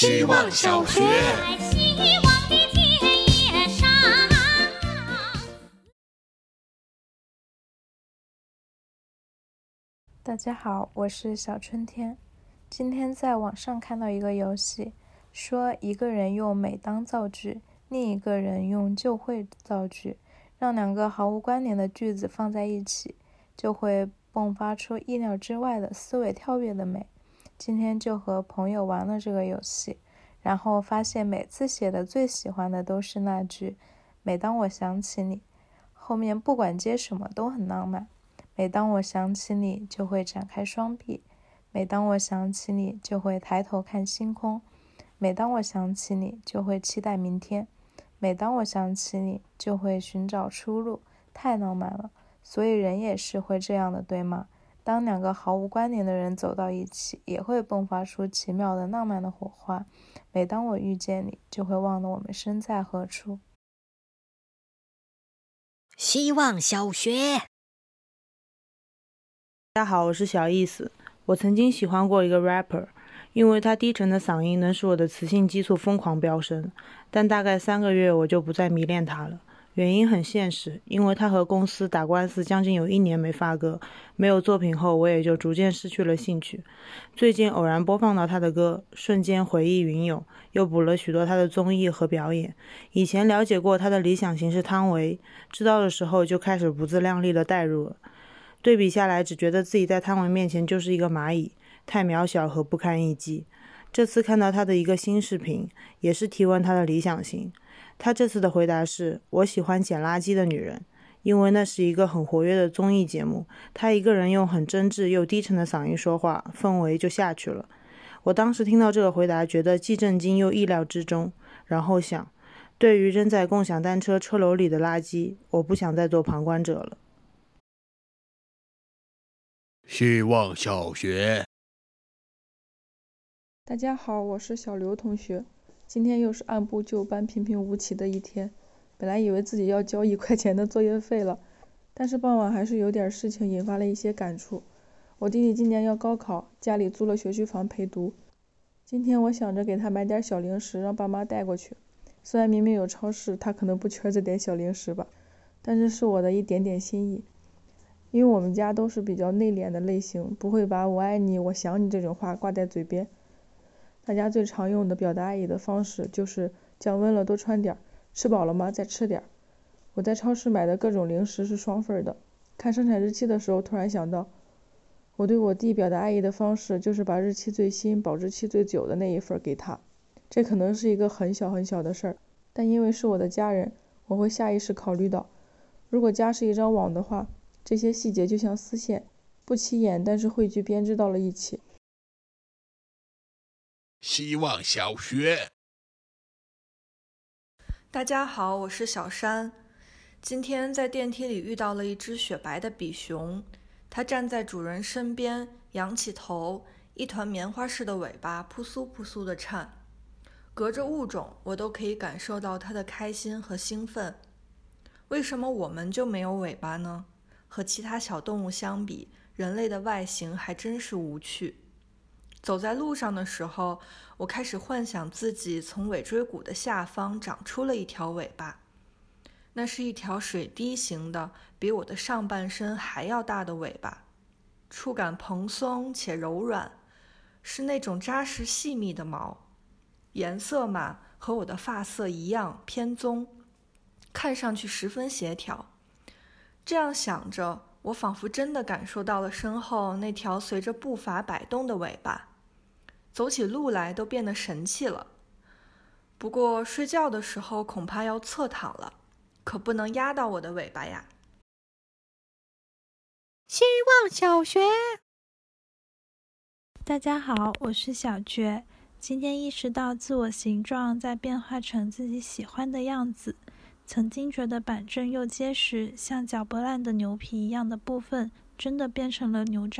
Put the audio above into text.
希望小学。希望的田野上。大家好，我是小春天。今天在网上看到一个游戏，说一个人用每当造句，另一个人用就会造句，让两个毫无关联的句子放在一起，就会迸发出意料之外的思维跳跃的美。今天就和朋友玩了这个游戏，然后发现每次写的最喜欢的都是那句“每当我想起你”，后面不管接什么都很浪漫。每当我想起你，就会展开双臂；每当我想起你，就会抬头看星空；每当我想起你，就会期待明天；每当我想起你，就会寻找出路。太浪漫了，所以人也是会这样的，对吗？当两个毫无关联的人走到一起，也会迸发出奇妙的浪漫的火花。每当我遇见你，就会忘了我们身在何处。希望小学。大家好，我是小意思。我曾经喜欢过一个 rapper，因为他低沉的嗓音能使我的雌性激素疯狂飙升。但大概三个月我就不再迷恋他了，原因很现实，因为他和公司打官司，将近有一年没发歌，没有作品后，我也就逐渐失去了兴趣。最近偶然播放到他的歌，瞬间回忆云涌，又补了许多他的综艺和表演。以前了解过他的理想型是汤唯，知道的时候就开始不自量力的代入了。对比下来，只觉得自己在汤唯面前就是一个蚂蚁，太渺小和不堪一击。这次看到他的一个新视频，也是提问他的理想型。他这次的回答是：我喜欢捡垃圾的女人，因为那是一个很活跃的综艺节目。他一个人用很真挚又低沉的嗓音说话，氛围就下去了。我当时听到这个回答，觉得既震惊又意料之中。然后想，对于扔在共享单车车篓里的垃圾，我不想再做旁观者了。希望小学。大家好，我是小刘同学。今天又是按部就班、平平无奇的一天。本来以为自己要交一块钱的作业费了，但是傍晚还是有点事情引发了一些感触。我弟弟今年要高考，家里租了学区房陪读。今天我想着给他买点小零食，让爸妈带过去。虽然明明有超市，他可能不缺这点小零食吧，但是是我的一点点心意。因为我们家都是比较内敛的类型，不会把我爱你、我想你这种话挂在嘴边。大家最常用的表达爱意的方式就是降温了多穿点儿，吃饱了吗？再吃点儿。我在超市买的各种零食是双份的。看生产日期的时候，突然想到，我对我弟表达爱意的方式就是把日期最新、保质期最久的那一份给他。这可能是一个很小很小的事儿，但因为是我的家人，我会下意识考虑到，如果家是一张网的话。这些细节就像丝线，不起眼，但是汇聚编织到了一起。希望小学。大家好，我是小山。今天在电梯里遇到了一只雪白的比熊，它站在主人身边，仰起头，一团棉花似的尾巴扑簌扑簌的颤。隔着物种，我都可以感受到它的开心和兴奋。为什么我们就没有尾巴呢？和其他小动物相比，人类的外形还真是无趣。走在路上的时候，我开始幻想自己从尾椎骨的下方长出了一条尾巴，那是一条水滴形的，比我的上半身还要大的尾巴，触感蓬松且柔软，是那种扎实细密的毛。颜色嘛，和我的发色一样偏棕，看上去十分协调。这样想着，我仿佛真的感受到了身后那条随着步伐摆动的尾巴，走起路来都变得神气了。不过睡觉的时候恐怕要侧躺了，可不能压到我的尾巴呀。希望小学。大家好，我是小觉。今天意识到自我形状在变化成自己喜欢的样子。曾经觉得板正又结实、像嚼不烂的牛皮一样的部分，真的变成了牛掌。